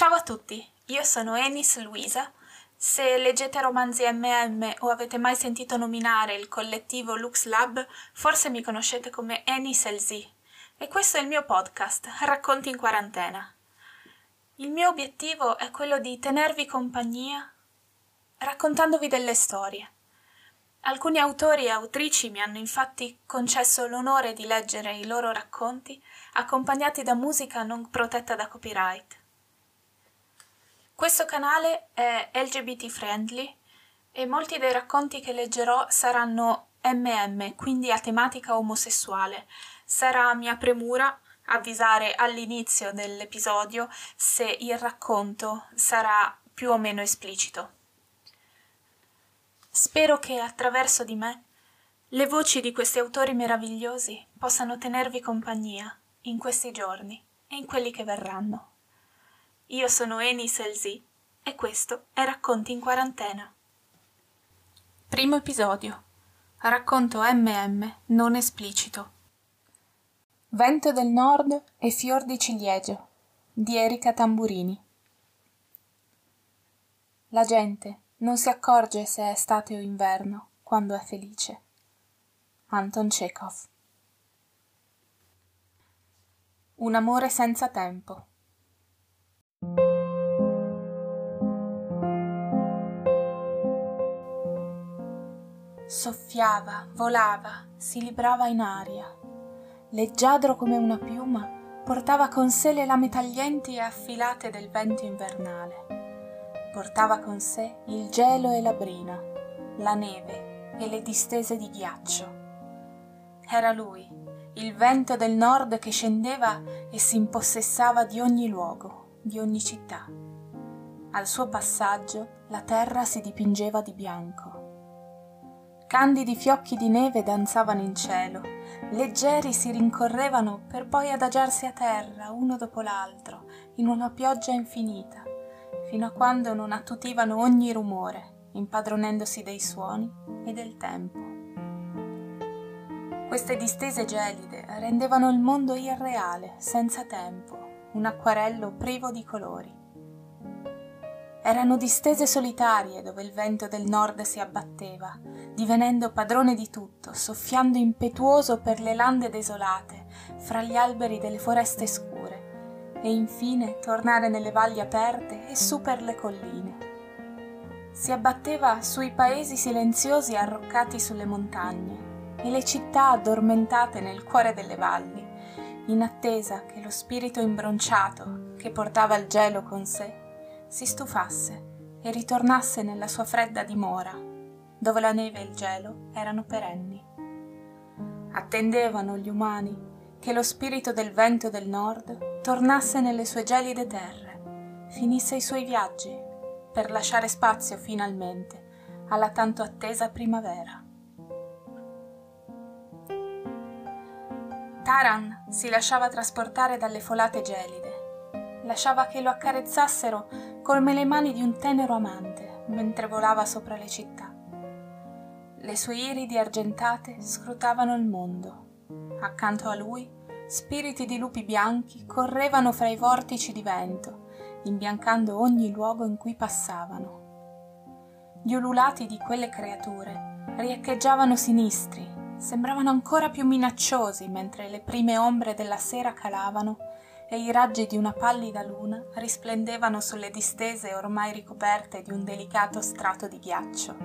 Ciao a tutti, io sono Enis Luisa. Se leggete romanzi MM o avete mai sentito nominare il collettivo Lux Lab, forse mi conoscete come Enis LZ. E questo è il mio podcast, Racconti in quarantena. Il mio obiettivo è quello di tenervi compagnia raccontandovi delle storie. Alcuni autori e autrici mi hanno infatti concesso l'onore di leggere i loro racconti accompagnati da musica non protetta da copyright. Questo canale è LGBT friendly e molti dei racconti che leggerò saranno MM, quindi a tematica omosessuale. Sarà mia premura avvisare all'inizio dell'episodio se il racconto sarà più o meno esplicito. Spero che attraverso di me le voci di questi autori meravigliosi possano tenervi compagnia in questi giorni e in quelli che verranno. Io sono Eni Selzi e questo è Racconti in quarantena. Primo episodio. Racconto MM non esplicito. Vento del Nord e fior di ciliegio di Erika Tamburini. La gente non si accorge se è estate o inverno quando è felice. Anton Chekhov. Un amore senza tempo. Soffiava, volava, si librava in aria. Leggiadro come una piuma, portava con sé le lame taglienti e affilate del vento invernale. Portava con sé il gelo e la brina, la neve e le distese di ghiaccio. Era lui, il vento del nord che scendeva e si impossessava di ogni luogo, di ogni città. Al suo passaggio la terra si dipingeva di bianco. Candidi fiocchi di neve danzavano in cielo, leggeri si rincorrevano per poi adagiarsi a terra uno dopo l'altro, in una pioggia infinita, fino a quando non attutivano ogni rumore, impadronendosi dei suoni e del tempo. Queste distese gelide rendevano il mondo irreale, senza tempo, un acquarello privo di colori. Erano distese solitarie dove il vento del nord si abbatteva, divenendo padrone di tutto, soffiando impetuoso per le lande desolate, fra gli alberi delle foreste scure, e infine tornare nelle valli aperte e su per le colline. Si abbatteva sui paesi silenziosi arroccati sulle montagne e le città addormentate nel cuore delle valli, in attesa che lo spirito imbronciato che portava il gelo con sé si stufasse e ritornasse nella sua fredda dimora, dove la neve e il gelo erano perenni. Attendevano gli umani che lo spirito del vento del nord tornasse nelle sue gelide terre, finisse i suoi viaggi, per lasciare spazio finalmente alla tanto attesa primavera. Taran si lasciava trasportare dalle folate gelide lasciava che lo accarezzassero come le mani di un tenero amante mentre volava sopra le città. Le sue iridi argentate scrutavano il mondo. Accanto a lui, spiriti di lupi bianchi correvano fra i vortici di vento, imbiancando ogni luogo in cui passavano. Gli ululati di quelle creature riecheggiavano sinistri, sembravano ancora più minacciosi mentre le prime ombre della sera calavano e i raggi di una pallida luna risplendevano sulle distese ormai ricoperte di un delicato strato di ghiaccio.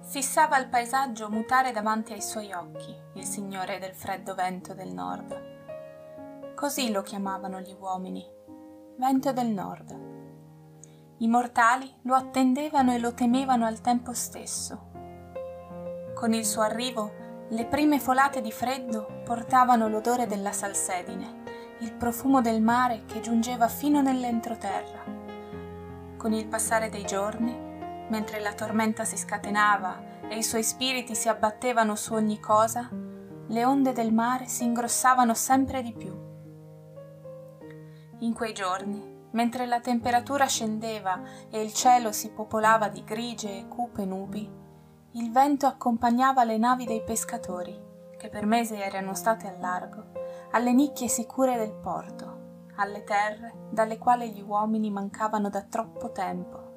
Fissava il paesaggio mutare davanti ai suoi occhi, il signore del freddo vento del nord. Così lo chiamavano gli uomini, vento del nord. I mortali lo attendevano e lo temevano al tempo stesso. Con il suo arrivo le prime folate di freddo portavano l'odore della salsedine, il profumo del mare che giungeva fino nell'entroterra. Con il passare dei giorni, mentre la tormenta si scatenava e i suoi spiriti si abbattevano su ogni cosa, le onde del mare si ingrossavano sempre di più. In quei giorni, mentre la temperatura scendeva e il cielo si popolava di grigie e cupe nubi, il vento accompagnava le navi dei pescatori, che per mesi erano state al largo, alle nicchie sicure del porto, alle terre dalle quali gli uomini mancavano da troppo tempo.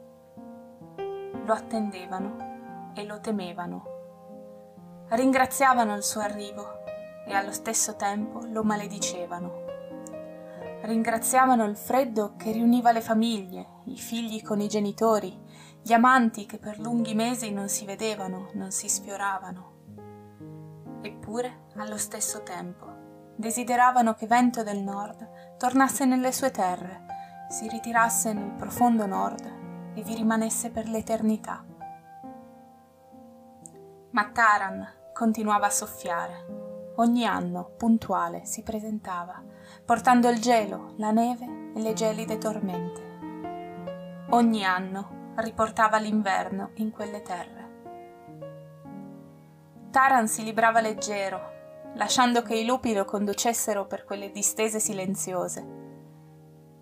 Lo attendevano e lo temevano. Ringraziavano il suo arrivo e allo stesso tempo lo maledicevano. Ringraziavano il freddo che riuniva le famiglie, i figli con i genitori, gli amanti che per lunghi mesi non si vedevano, non si sfioravano. Eppure, allo stesso tempo, desideravano che Vento del Nord tornasse nelle sue terre, si ritirasse nel profondo nord e vi rimanesse per l'eternità. Ma Taran continuava a soffiare. Ogni anno, puntuale, si presentava, portando il gelo, la neve e le gelide tormente. Ogni anno riportava l'inverno in quelle terre. Taran si librava leggero, lasciando che i lupi lo conducessero per quelle distese silenziose.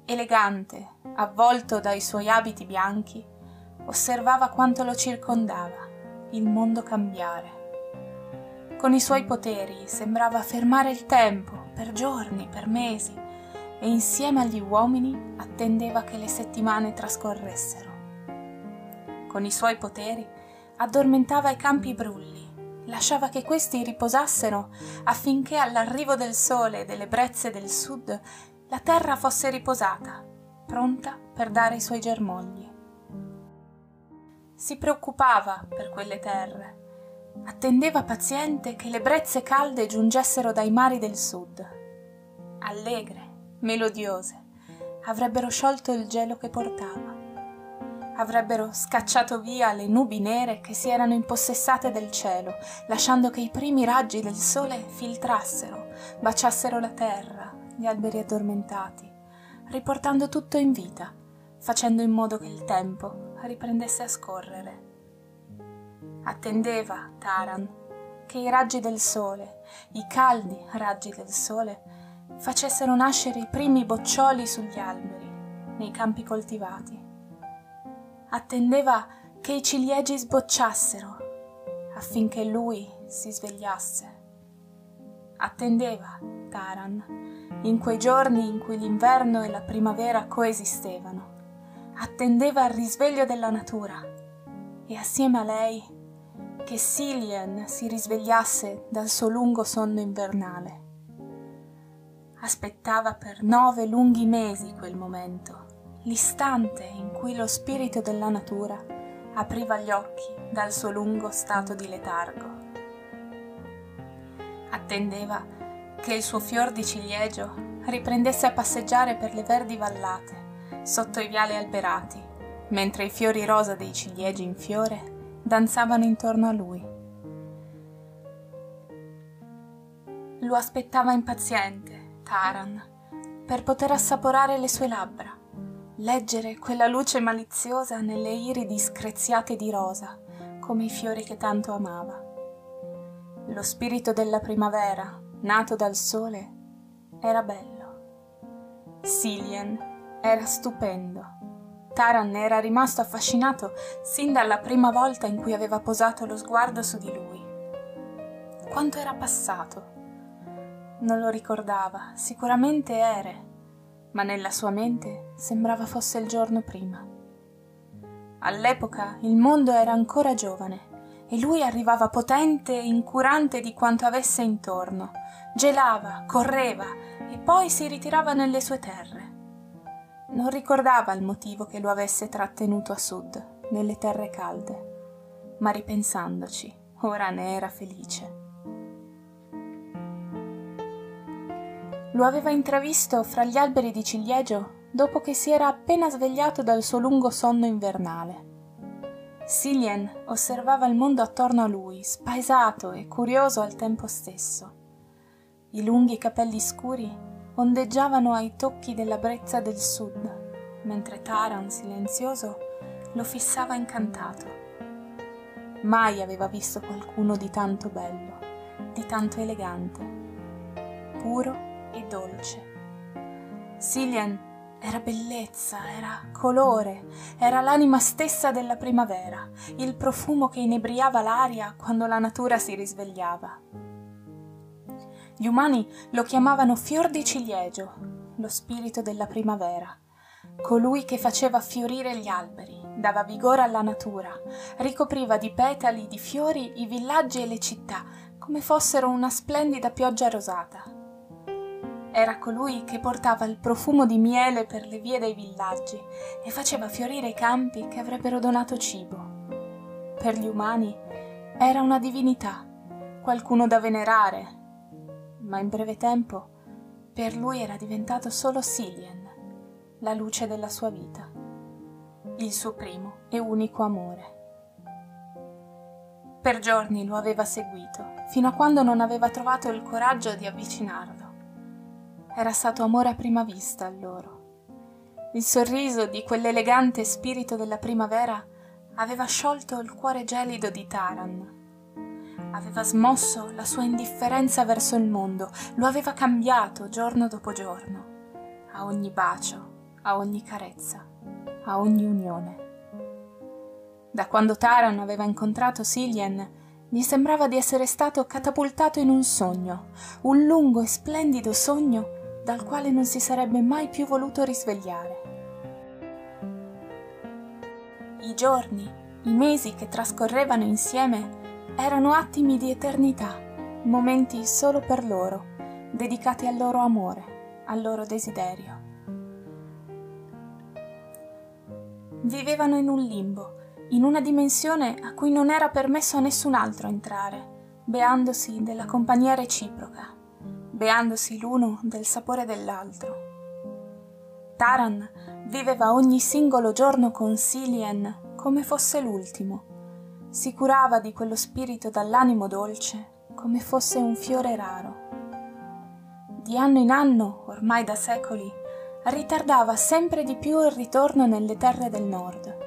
Elegante, avvolto dai suoi abiti bianchi, osservava quanto lo circondava, il mondo cambiare. Con i suoi poteri sembrava fermare il tempo per giorni, per mesi, e insieme agli uomini attendeva che le settimane trascorressero. Con i suoi poteri addormentava i campi brulli, lasciava che questi riposassero affinché all'arrivo del sole e delle brezze del sud la terra fosse riposata, pronta per dare i suoi germogli. Si preoccupava per quelle terre, attendeva paziente che le brezze calde giungessero dai mari del sud. Allegre, melodiose, avrebbero sciolto il gelo che portava avrebbero scacciato via le nubi nere che si erano impossessate del cielo, lasciando che i primi raggi del sole filtrassero, baciassero la terra, gli alberi addormentati, riportando tutto in vita, facendo in modo che il tempo riprendesse a scorrere. Attendeva Taran che i raggi del sole, i caldi raggi del sole, facessero nascere i primi boccioli sugli alberi, nei campi coltivati attendeva che i ciliegi sbocciassero affinché lui si svegliasse. Attendeva Taran in quei giorni in cui l'inverno e la primavera coesistevano. Attendeva il risveglio della natura e assieme a lei che Cillian si risvegliasse dal suo lungo sonno invernale. Aspettava per nove lunghi mesi quel momento l'istante in cui lo spirito della natura apriva gli occhi dal suo lungo stato di letargo. Attendeva che il suo fior di ciliegio riprendesse a passeggiare per le verdi vallate, sotto i viali alberati, mentre i fiori rosa dei ciliegi in fiore danzavano intorno a lui. Lo aspettava impaziente, Taran, per poter assaporare le sue labbra leggere quella luce maliziosa nelle iridi screziate di rosa, come i fiori che tanto amava. Lo spirito della primavera, nato dal sole, era bello. Cillian era stupendo. Taran era rimasto affascinato sin dalla prima volta in cui aveva posato lo sguardo su di lui. Quanto era passato? Non lo ricordava, sicuramente era ma nella sua mente sembrava fosse il giorno prima. All'epoca il mondo era ancora giovane e lui arrivava potente e incurante di quanto avesse intorno, gelava, correva e poi si ritirava nelle sue terre. Non ricordava il motivo che lo avesse trattenuto a sud, nelle terre calde, ma ripensandoci, ora ne era felice. Lo aveva intravisto fra gli alberi di ciliegio dopo che si era appena svegliato dal suo lungo sonno invernale. Cillian osservava il mondo attorno a lui, spaesato e curioso al tempo stesso. I lunghi capelli scuri ondeggiavano ai tocchi della brezza del sud, mentre Taran, silenzioso, lo fissava incantato. Mai aveva visto qualcuno di tanto bello, di tanto elegante, puro e dolce. Cillian era bellezza, era colore, era l'anima stessa della primavera, il profumo che inebriava l'aria quando la natura si risvegliava. Gli umani lo chiamavano fior di ciliegio, lo spirito della primavera, colui che faceva fiorire gli alberi, dava vigore alla natura, ricopriva di petali di fiori i villaggi e le città, come fossero una splendida pioggia rosata. Era colui che portava il profumo di miele per le vie dei villaggi e faceva fiorire i campi che avrebbero donato cibo. Per gli umani era una divinità, qualcuno da venerare, ma in breve tempo per lui era diventato solo Silien, la luce della sua vita, il suo primo e unico amore. Per giorni lo aveva seguito, fino a quando non aveva trovato il coraggio di avvicinarlo. Era stato amore a prima vista allora. Il sorriso di quell'elegante spirito della primavera aveva sciolto il cuore gelido di Taran. Aveva smosso la sua indifferenza verso il mondo, lo aveva cambiato giorno dopo giorno, a ogni bacio, a ogni carezza, a ogni unione. Da quando Taran aveva incontrato Silien, gli sembrava di essere stato catapultato in un sogno, un lungo e splendido sogno dal quale non si sarebbe mai più voluto risvegliare. I giorni, i mesi che trascorrevano insieme erano attimi di eternità, momenti solo per loro, dedicati al loro amore, al loro desiderio. Vivevano in un limbo, in una dimensione a cui non era permesso a nessun altro entrare, beandosi della compagnia reciproca, beandosi l'uno del sapore dell'altro. Taran viveva ogni singolo giorno con Silien come fosse l'ultimo. Si curava di quello spirito dall'animo dolce come fosse un fiore raro. Di anno in anno, ormai da secoli, ritardava sempre di più il ritorno nelle terre del nord.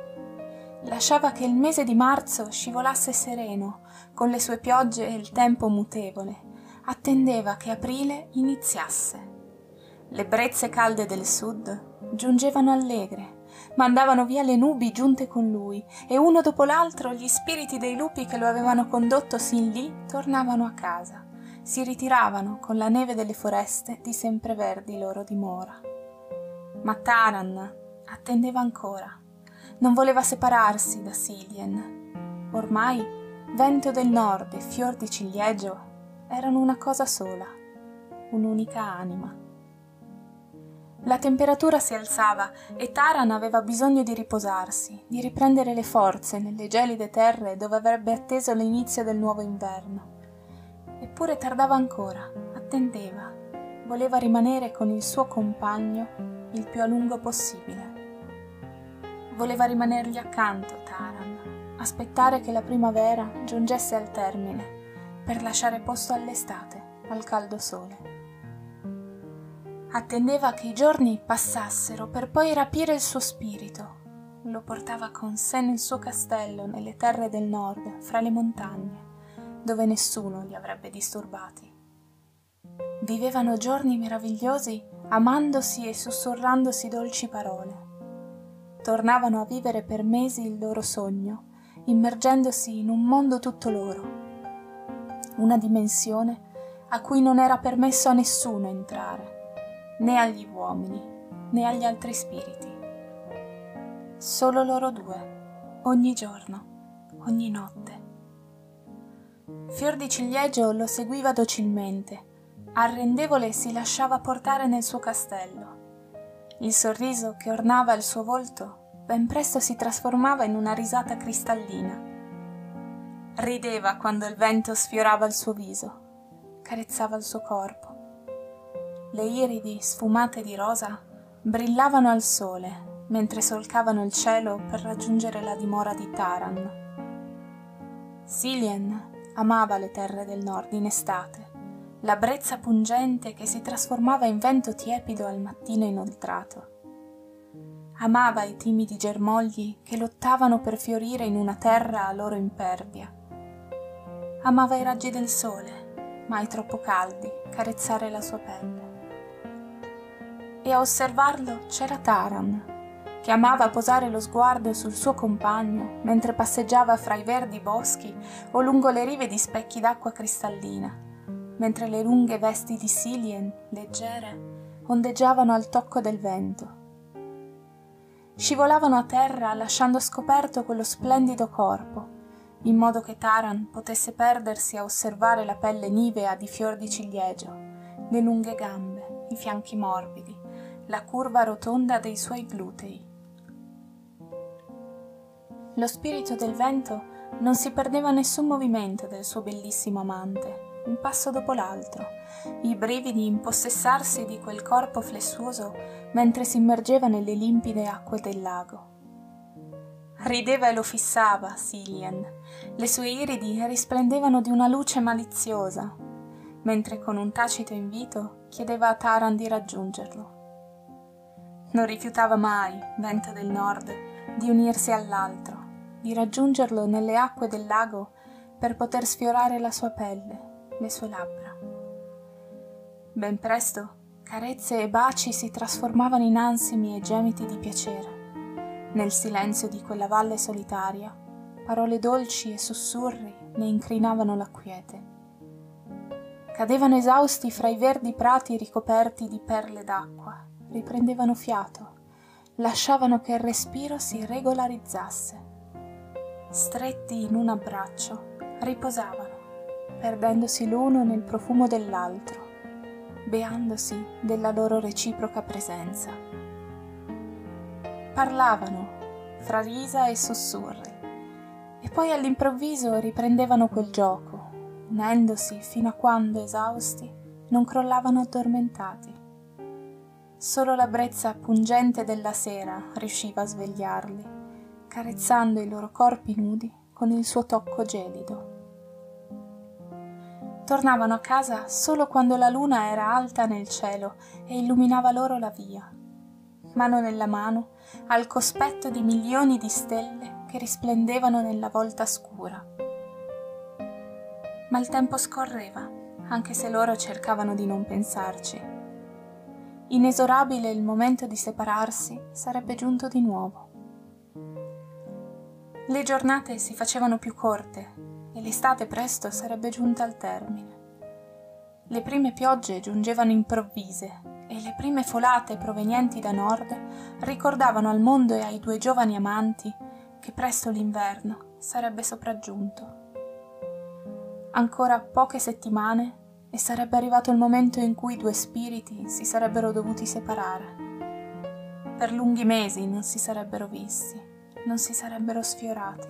Lasciava che il mese di marzo scivolasse sereno, con le sue piogge e il tempo mutevole. Attendeva che aprile iniziasse. Le brezze calde del sud giungevano allegre, mandavano via le nubi giunte con lui e uno dopo l'altro gli spiriti dei lupi che lo avevano condotto sin lì tornavano a casa, si ritiravano con la neve delle foreste di sempreverdi loro dimora. Ma Taran attendeva ancora, non voleva separarsi da Silien. Ormai vento del nord e fior di ciliegio erano una cosa sola, un'unica anima. La temperatura si alzava e Taran aveva bisogno di riposarsi, di riprendere le forze nelle gelide terre dove avrebbe atteso l'inizio del nuovo inverno. Eppure tardava ancora, attendeva, voleva rimanere con il suo compagno il più a lungo possibile. Voleva rimanergli accanto, Taran, aspettare che la primavera giungesse al termine, per lasciare posto all'estate, al caldo sole. Attendeva che i giorni passassero per poi rapire il suo spirito. Lo portava con sé nel suo castello, nelle terre del nord, fra le montagne, dove nessuno li avrebbe disturbati. Vivevano giorni meravigliosi, amandosi e sussurrandosi dolci parole. Tornavano a vivere per mesi il loro sogno, immergendosi in un mondo tutto loro, una dimensione a cui non era permesso a nessuno entrare né agli uomini né agli altri spiriti. Solo loro due, ogni giorno, ogni notte. Fior di ciliegio lo seguiva docilmente, arrendevole si lasciava portare nel suo castello. Il sorriso che ornava il suo volto ben presto si trasformava in una risata cristallina. Rideva quando il vento sfiorava il suo viso, carezzava il suo corpo le iridi sfumate di rosa brillavano al sole mentre solcavano il cielo per raggiungere la dimora di Taran. Silien amava le terre del nord in estate, la brezza pungente che si trasformava in vento tiepido al mattino inoltrato. Amava i timidi germogli che lottavano per fiorire in una terra a loro impervia. Amava i raggi del sole, mai troppo caldi, carezzare la sua pelle e a osservarlo c'era Taran, che amava posare lo sguardo sul suo compagno mentre passeggiava fra i verdi boschi o lungo le rive di specchi d'acqua cristallina, mentre le lunghe vesti di Silien, leggere, ondeggiavano al tocco del vento. Scivolavano a terra lasciando scoperto quello splendido corpo, in modo che Taran potesse perdersi a osservare la pelle nivea di fior di ciliegio, le lunghe gambe, i fianchi morbidi, la curva rotonda dei suoi glutei. Lo spirito del vento non si perdeva nessun movimento del suo bellissimo amante, un passo dopo l'altro, i brividi impossessarsi di quel corpo flessuoso mentre si immergeva nelle limpide acque del lago. Rideva e lo fissava, Silien. Le sue iridi risplendevano di una luce maliziosa, mentre con un tacito invito chiedeva a Taran di raggiungerlo. Non rifiutava mai, vento del nord, di unirsi all'altro di raggiungerlo nelle acque del lago per poter sfiorare la sua pelle, le sue labbra. Ben presto carezze e baci si trasformavano in ansimi e gemiti di piacere. Nel silenzio di quella valle solitaria, parole dolci e sussurri ne incrinavano la quiete. Cadevano esausti fra i verdi prati ricoperti di perle d'acqua, riprendevano fiato, lasciavano che il respiro si regolarizzasse stretti in un abbraccio, riposavano, perdendosi l'uno nel profumo dell'altro, beandosi della loro reciproca presenza. Parlavano, fra risa e sussurri, e poi all'improvviso riprendevano quel gioco, unendosi fino a quando, esausti, non crollavano addormentati. Solo la brezza pungente della sera riusciva a svegliarli carezzando i loro corpi nudi con il suo tocco gelido. Tornavano a casa solo quando la luna era alta nel cielo e illuminava loro la via, mano nella mano, al cospetto di milioni di stelle che risplendevano nella volta scura. Ma il tempo scorreva, anche se loro cercavano di non pensarci. Inesorabile il momento di separarsi sarebbe giunto di nuovo. Le giornate si facevano più corte e l'estate presto sarebbe giunta al termine. Le prime piogge giungevano improvvise e le prime folate provenienti da nord ricordavano al mondo e ai due giovani amanti che presto l'inverno sarebbe sopraggiunto. Ancora poche settimane e sarebbe arrivato il momento in cui i due spiriti si sarebbero dovuti separare. Per lunghi mesi non si sarebbero visti non si sarebbero sfiorati.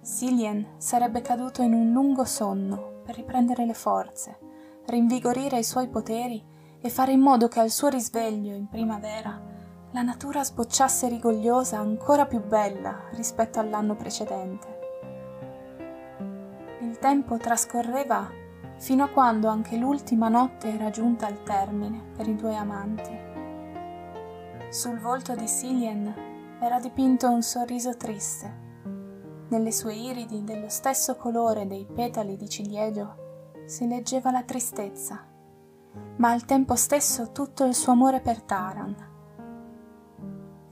Silien sarebbe caduto in un lungo sonno per riprendere le forze, rinvigorire i suoi poteri e fare in modo che al suo risveglio in primavera la natura sbocciasse rigogliosa ancora più bella rispetto all'anno precedente. Il tempo trascorreva fino a quando anche l'ultima notte era giunta al termine per i due amanti. Sul volto di Silien era dipinto un sorriso triste. Nelle sue iridi, dello stesso colore dei petali di ciliegio, si leggeva la tristezza, ma al tempo stesso tutto il suo amore per Taran.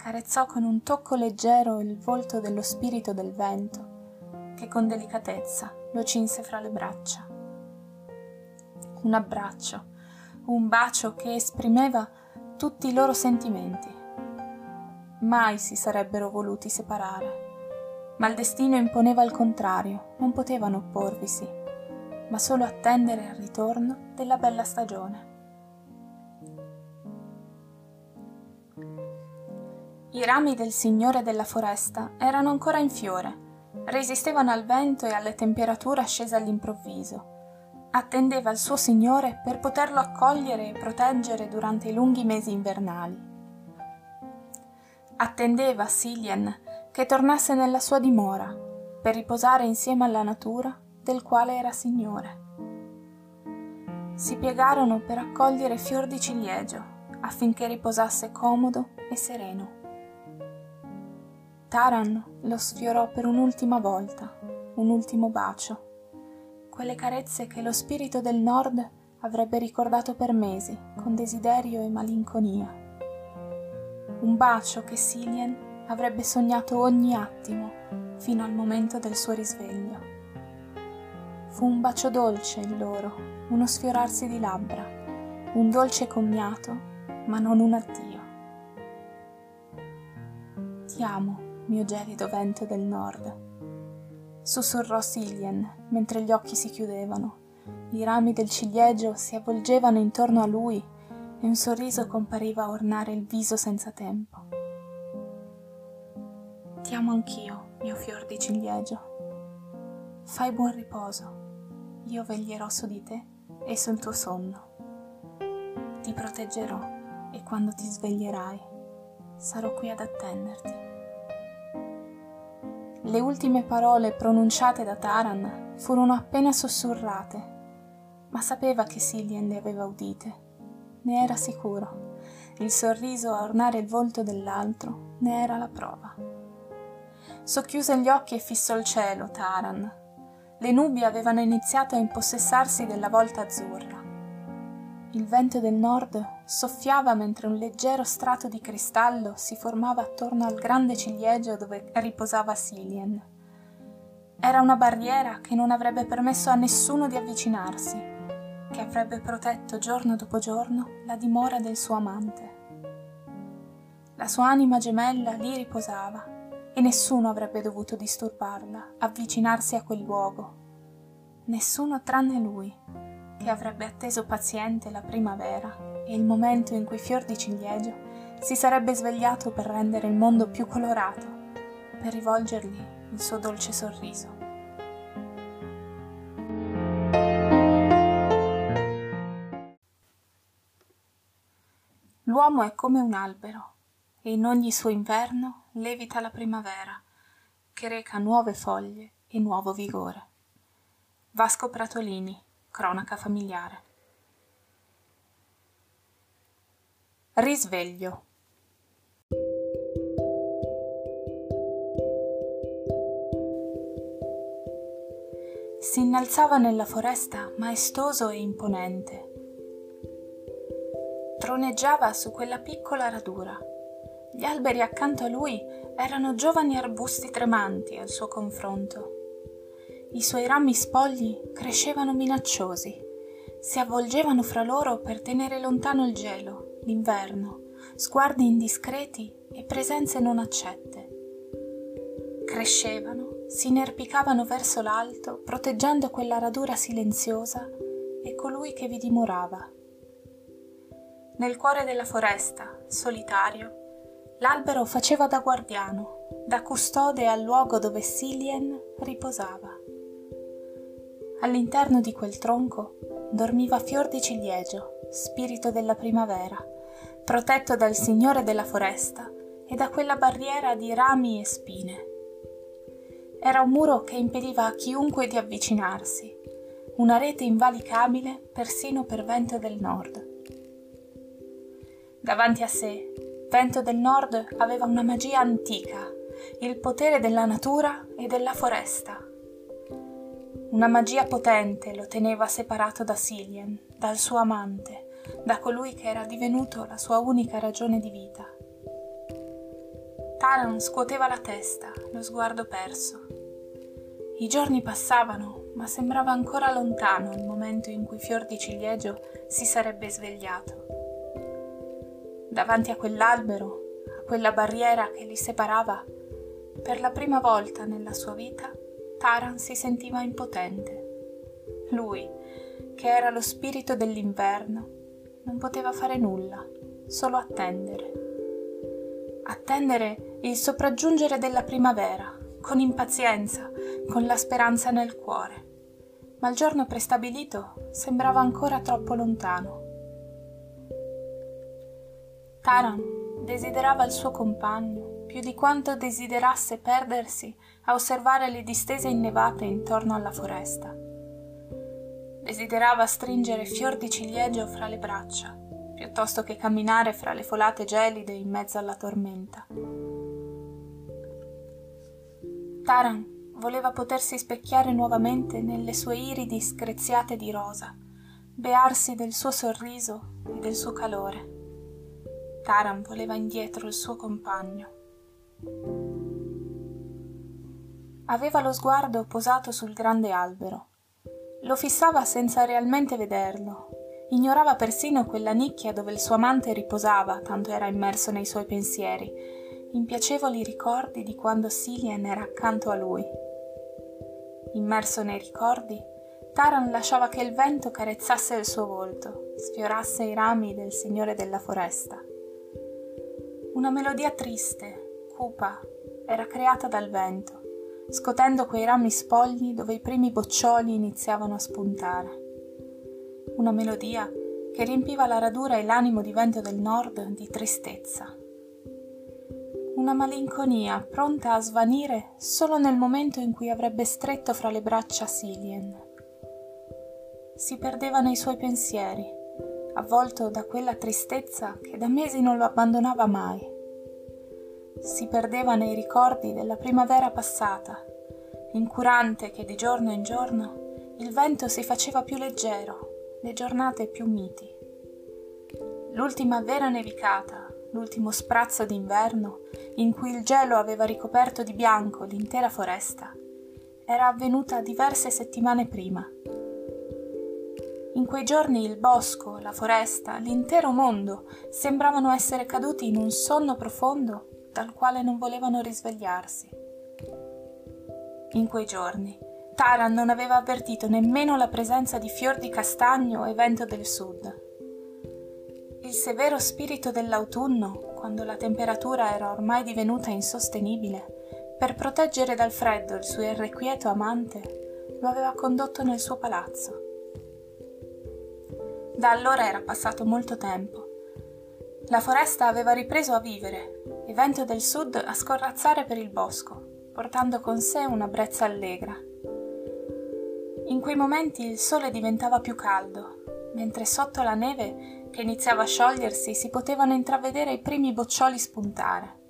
Carezzò con un tocco leggero il volto dello spirito del vento, che con delicatezza lo cinse fra le braccia. Un abbraccio, un bacio che esprimeva tutti i loro sentimenti mai si sarebbero voluti separare. Ma il destino imponeva il contrario, non potevano opporvisi, ma solo attendere il ritorno della bella stagione. I rami del Signore della foresta erano ancora in fiore, resistevano al vento e alle temperature scese all'improvviso. Attendeva il suo Signore per poterlo accogliere e proteggere durante i lunghi mesi invernali. Attendeva Silien che tornasse nella sua dimora per riposare insieme alla natura del quale era signore. Si piegarono per accogliere fior di ciliegio affinché riposasse comodo e sereno. Taran lo sfiorò per un'ultima volta, un ultimo bacio, quelle carezze che lo spirito del nord avrebbe ricordato per mesi con desiderio e malinconia un bacio che Silien avrebbe sognato ogni attimo fino al momento del suo risveglio. Fu un bacio dolce il loro, uno sfiorarsi di labbra, un dolce commiato, ma non un addio. Ti amo, mio gelido vento del nord. Sussurrò Silien mentre gli occhi si chiudevano. I rami del ciliegio si avvolgevano intorno a lui e un sorriso compariva a ornare il viso senza tempo. Ti amo anch'io, mio fior di ciliegio. Fai buon riposo. Io veglierò su di te e sul tuo sonno. Ti proteggerò e quando ti sveglierai sarò qui ad attenderti. Le ultime parole pronunciate da Taran furono appena sussurrate, ma sapeva che Silien le aveva udite. Ne era sicuro. Il sorriso a ornare il volto dell'altro ne era la prova. Socchiuse gli occhi e fissò il cielo, Taran. Le nubi avevano iniziato a impossessarsi della volta azzurra. Il vento del nord soffiava mentre un leggero strato di cristallo si formava attorno al grande ciliegio dove riposava Silien. Era una barriera che non avrebbe permesso a nessuno di avvicinarsi, che avrebbe protetto giorno dopo giorno la dimora del suo amante. La sua anima gemella lì riposava e nessuno avrebbe dovuto disturbarla, avvicinarsi a quel luogo. Nessuno tranne lui, che avrebbe atteso paziente la primavera e il momento in cui fior di ciliegio si sarebbe svegliato per rendere il mondo più colorato, per rivolgergli il suo dolce sorriso. L'uomo è come un albero e in ogni suo inverno levita la primavera, che reca nuove foglie e nuovo vigore. Vasco Pratolini, cronaca familiare. Risveglio. Si innalzava nella foresta maestoso e imponente. Troneggiava su quella piccola radura gli alberi accanto a lui erano giovani arbusti tremanti al suo confronto. I suoi rami spogli crescevano minacciosi, si avvolgevano fra loro per tenere lontano il gelo, l'inverno, sguardi indiscreti e presenze non accette. Crescevano, si inerpicavano verso l'alto, proteggendo quella radura silenziosa e colui che vi dimorava. Nel cuore della foresta, solitario, L'albero faceva da guardiano, da custode al luogo dove Silien riposava. All'interno di quel tronco dormiva fior di ciliegio, spirito della primavera, protetto dal Signore della foresta e da quella barriera di rami e spine. Era un muro che impediva a chiunque di avvicinarsi, una rete invalicabile persino per vento del nord. Davanti a sé vento del nord aveva una magia antica, il potere della natura e della foresta. Una magia potente lo teneva separato da Silien, dal suo amante, da colui che era divenuto la sua unica ragione di vita. Taran scuoteva la testa, lo sguardo perso. I giorni passavano, ma sembrava ancora lontano il momento in cui Fior di Ciliegio si sarebbe svegliato davanti a quell'albero, a quella barriera che li separava, per la prima volta nella sua vita Taran si sentiva impotente. Lui, che era lo spirito dell'inverno, non poteva fare nulla, solo attendere. Attendere il sopraggiungere della primavera, con impazienza, con la speranza nel cuore. Ma il giorno prestabilito sembrava ancora troppo lontano. Taran desiderava il suo compagno più di quanto desiderasse perdersi a osservare le distese innevate intorno alla foresta. Desiderava stringere fior di ciliegio fra le braccia, piuttosto che camminare fra le folate gelide in mezzo alla tormenta. Taran voleva potersi specchiare nuovamente nelle sue iridi screziate di rosa, bearsi del suo sorriso e del suo calore. Taran voleva indietro il suo compagno. Aveva lo sguardo posato sul grande albero. Lo fissava senza realmente vederlo. Ignorava persino quella nicchia dove il suo amante riposava, tanto era immerso nei suoi pensieri, in piacevoli ricordi di quando Cillian era accanto a lui. Immerso nei ricordi, Taran lasciava che il vento carezzasse il suo volto, sfiorasse i rami del Signore della Foresta. Una melodia triste, cupa, era creata dal vento, scotendo quei rami spogli dove i primi boccioli iniziavano a spuntare. Una melodia che riempiva la radura e l'animo di vento del nord di tristezza. Una malinconia pronta a svanire solo nel momento in cui avrebbe stretto fra le braccia Cilien. Si perdeva nei suoi pensieri, avvolto da quella tristezza che da mesi non lo abbandonava mai si perdeva nei ricordi della primavera passata, incurante che di giorno in giorno il vento si faceva più leggero, le giornate più miti. L'ultima vera nevicata, l'ultimo sprazzo d'inverno, in cui il gelo aveva ricoperto di bianco l'intera foresta, era avvenuta diverse settimane prima. In quei giorni il bosco, la foresta, l'intero mondo sembravano essere caduti in un sonno profondo dal quale non volevano risvegliarsi. In quei giorni Taran non aveva avvertito nemmeno la presenza di fior di castagno e vento del sud. Il severo spirito dell'autunno, quando la temperatura era ormai divenuta insostenibile, per proteggere dal freddo il suo irrequieto amante, lo aveva condotto nel suo palazzo. Da allora era passato molto tempo. La foresta aveva ripreso a vivere e vento del sud a scorrazzare per il bosco, portando con sé una brezza allegra. In quei momenti il sole diventava più caldo, mentre sotto la neve che iniziava a sciogliersi si potevano intravedere i primi boccioli spuntare.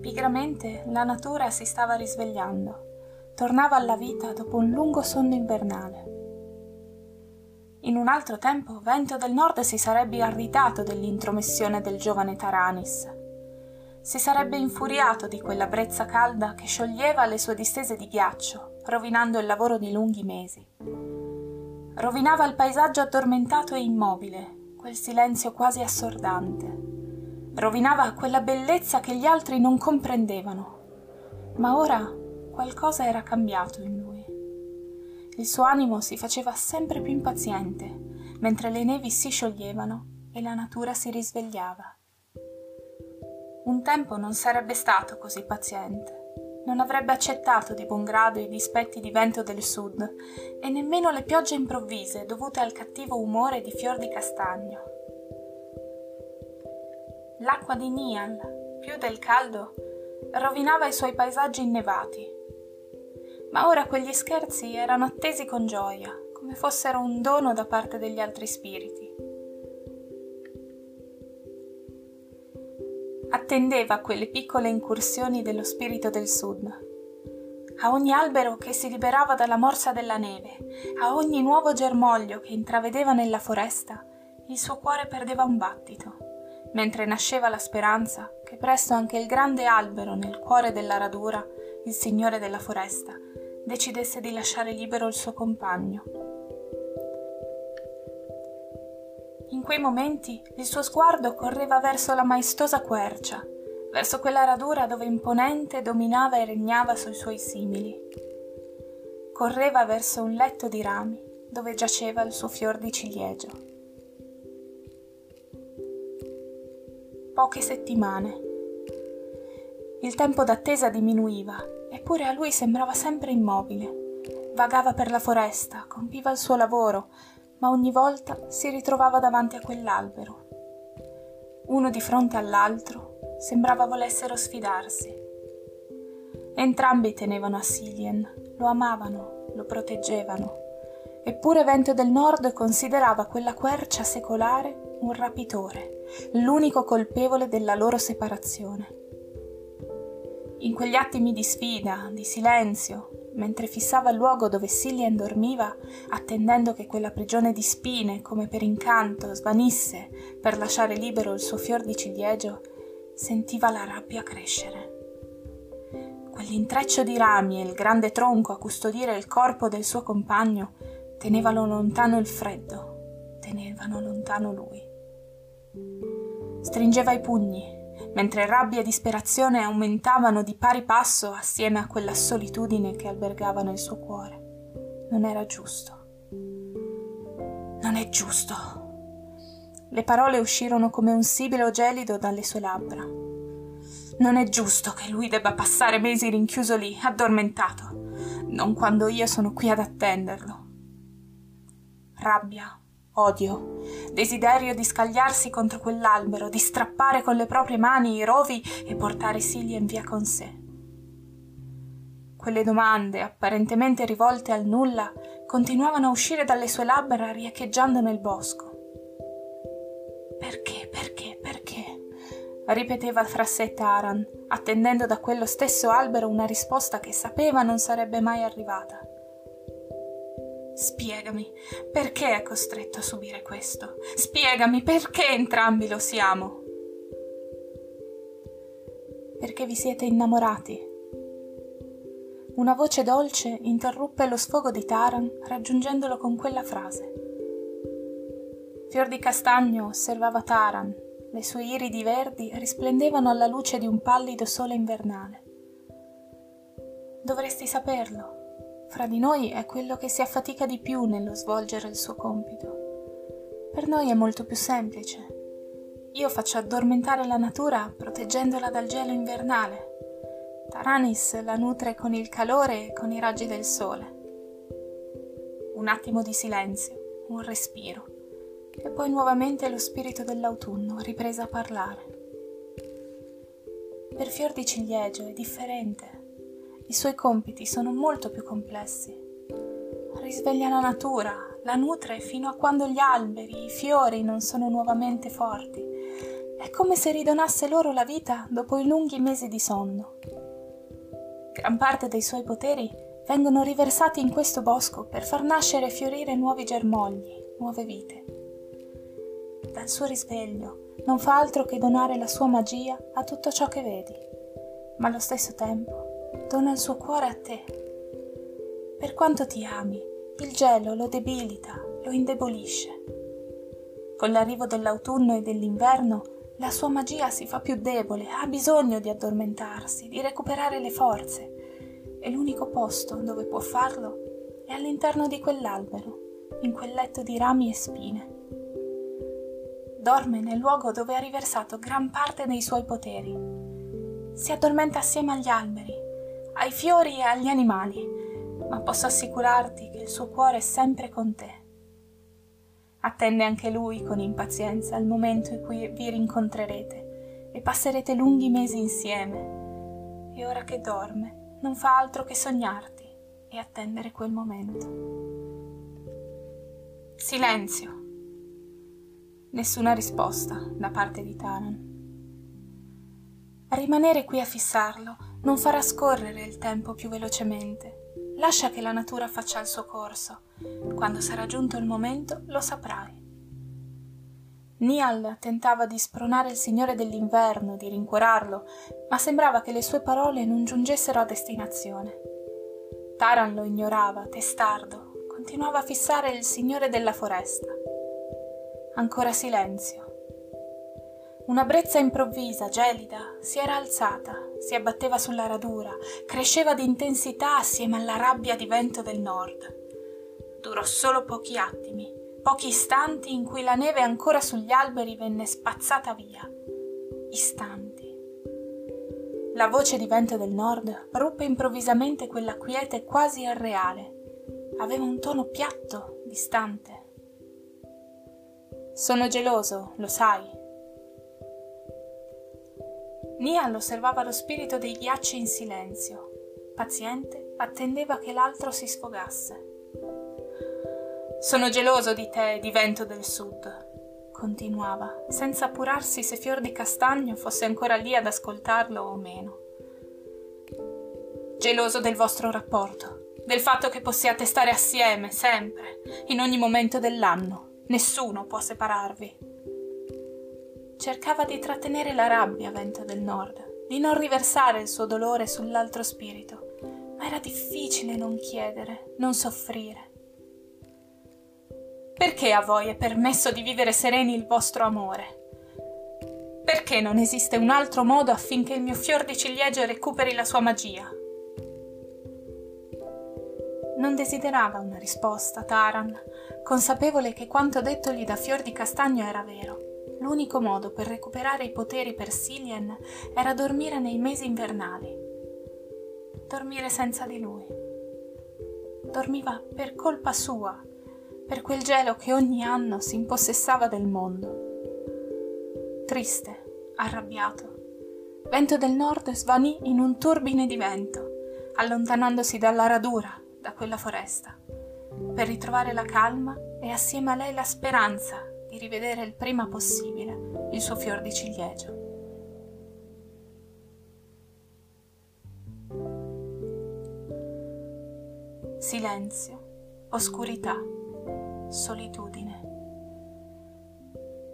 Pigramente la natura si stava risvegliando, tornava alla vita dopo un lungo sonno invernale. In un altro tempo Vento del Nord si sarebbe irritato dell'intromissione del giovane Taranis si sarebbe infuriato di quella brezza calda che scioglieva le sue distese di ghiaccio, rovinando il lavoro di lunghi mesi. Rovinava il paesaggio addormentato e immobile, quel silenzio quasi assordante. Rovinava quella bellezza che gli altri non comprendevano. Ma ora qualcosa era cambiato in lui. Il suo animo si faceva sempre più impaziente, mentre le nevi si scioglievano e la natura si risvegliava. Un tempo non sarebbe stato così paziente. Non avrebbe accettato di buon grado i dispetti di vento del sud e nemmeno le piogge improvvise dovute al cattivo umore di fior di castagno. L'acqua di Nial, più del caldo, rovinava i suoi paesaggi innevati. Ma ora quegli scherzi erano attesi con gioia, come fossero un dono da parte degli altri spiriti. Attendeva quelle piccole incursioni dello spirito del sud. A ogni albero che si liberava dalla morsa della neve, a ogni nuovo germoglio che intravedeva nella foresta, il suo cuore perdeva un battito, mentre nasceva la speranza che presto anche il grande albero nel cuore della radura, il signore della foresta, decidesse di lasciare libero il suo compagno In quei momenti il suo sguardo correva verso la maestosa quercia, verso quella radura dove imponente dominava e regnava sui suoi simili. Correva verso un letto di rami dove giaceva il suo fior di ciliegio. Poche settimane. Il tempo d'attesa diminuiva, eppure a lui sembrava sempre immobile. Vagava per la foresta, compiva il suo lavoro, ma ogni volta si ritrovava davanti a quell'albero. Uno di fronte all'altro sembrava volessero sfidarsi. Entrambi tenevano a Silien, lo amavano, lo proteggevano. Eppure Vento del Nord considerava quella quercia secolare un rapitore, l'unico colpevole della loro separazione. In quegli attimi di sfida, di silenzio, mentre fissava il luogo dove Cillian dormiva, attendendo che quella prigione di spine, come per incanto, svanisse per lasciare libero il suo fior di ciliegio, sentiva la rabbia crescere. quell'intreccio di rami e il grande tronco a custodire il corpo del suo compagno tenevano lontano il freddo, tenevano lontano lui. Stringeva i pugni, mentre rabbia e disperazione aumentavano di pari passo assieme a quella solitudine che albergava nel suo cuore. Non era giusto. Non è giusto. Le parole uscirono come un sibilo gelido dalle sue labbra. Non è giusto che lui debba passare mesi rinchiuso lì, addormentato, non quando io sono qui ad attenderlo. Rabbia, odio, desiderio di scagliarsi contro quell'albero, di strappare con le proprie mani i rovi e portare Silien via con sé. Quelle domande, apparentemente rivolte al nulla, continuavano a uscire dalle sue labbra riecheggiando nel bosco. Perché, perché, perché? ripeteva fra sé Taran, attendendo da quello stesso albero una risposta che sapeva non sarebbe mai arrivata. Spiegami, perché è costretto a subire questo? Spiegami perché entrambi lo siamo. Perché vi siete innamorati. Una voce dolce interruppe lo sfogo di Taran raggiungendolo con quella frase. Fior di castagno osservava Taran, le sue iridi verdi risplendevano alla luce di un pallido sole invernale. Dovresti saperlo, fra di noi è quello che si affatica di più nello svolgere il suo compito. Per noi è molto più semplice. Io faccio addormentare la natura proteggendola dal gelo invernale. Taranis la nutre con il calore e con i raggi del sole. Un attimo di silenzio, un respiro, e poi nuovamente lo spirito dell'autunno riprese a parlare. Per fior di ciliegio è differente i suoi compiti sono molto più complessi. Risveglia la natura, la nutre fino a quando gli alberi, i fiori non sono nuovamente forti. È come se ridonasse loro la vita dopo i lunghi mesi di sonno. Gran parte dei suoi poteri vengono riversati in questo bosco per far nascere e fiorire nuovi germogli, nuove vite. Dal suo risveglio non fa altro che donare la sua magia a tutto ciò che vedi, ma allo stesso tempo dona il suo cuore a te. Per quanto ti ami, il gelo lo debilita, lo indebolisce. Con l'arrivo dell'autunno e dell'inverno, la sua magia si fa più debole, ha bisogno di addormentarsi, di recuperare le forze. E l'unico posto dove può farlo è all'interno di quell'albero, in quel letto di rami e spine. Dorme nel luogo dove ha riversato gran parte dei suoi poteri. Si addormenta assieme agli alberi, ai fiori e agli animali, ma posso assicurarti che il suo cuore è sempre con te. Attende anche lui con impazienza il momento in cui vi rincontrerete e passerete lunghi mesi insieme. E ora che dorme, non fa altro che sognarti e attendere quel momento. Silenzio. Nessuna risposta da parte di Taran. Rimanere qui a fissarlo non farà scorrere il tempo più velocemente. Lascia che la natura faccia il suo corso. Quando sarà giunto il momento lo saprai. Nial tentava di spronare il Signore dell'inverno, di rincuorarlo, ma sembrava che le sue parole non giungessero a destinazione. Taran lo ignorava, testardo, continuava a fissare il Signore della foresta. Ancora silenzio. Una brezza improvvisa, gelida, si era alzata, si abbatteva sulla radura, cresceva di intensità assieme alla rabbia di vento del nord. Durò solo pochi attimi, pochi istanti in cui la neve ancora sugli alberi venne spazzata via. Istanti. La voce di vento del nord ruppe improvvisamente quella quiete quasi irreale. Aveva un tono piatto, distante. Sono geloso, lo sai, Niall osservava lo spirito dei ghiacci in silenzio. Paziente, attendeva che l'altro si sfogasse. Sono geloso di te, di vento del sud, continuava, senza appurarsi se Fior di Castagno fosse ancora lì ad ascoltarlo o meno. Geloso del vostro rapporto, del fatto che possiate stare assieme, sempre, in ogni momento dell'anno. Nessuno può separarvi cercava di trattenere la rabbia vento del nord di non riversare il suo dolore sull'altro spirito, ma era difficile non chiedere, non soffrire. Perché a voi è permesso di vivere sereni il vostro amore? Perché non esiste un altro modo affinché il mio fior di ciliegio recuperi la sua magia? Non desiderava una risposta, Taran, consapevole che quanto dettogli da fior di castagno era vero. L'unico modo per recuperare i poteri per Silien era dormire nei mesi invernali. Dormire senza di lui. Dormiva per colpa sua, per quel gelo che ogni anno si impossessava del mondo. Triste, arrabbiato, Vento del Nord svanì in un turbine di vento, allontanandosi dalla radura da quella foresta, per ritrovare la calma e assieme a lei la speranza rivedere il prima possibile il suo fior di ciliegio. Silenzio, oscurità, solitudine.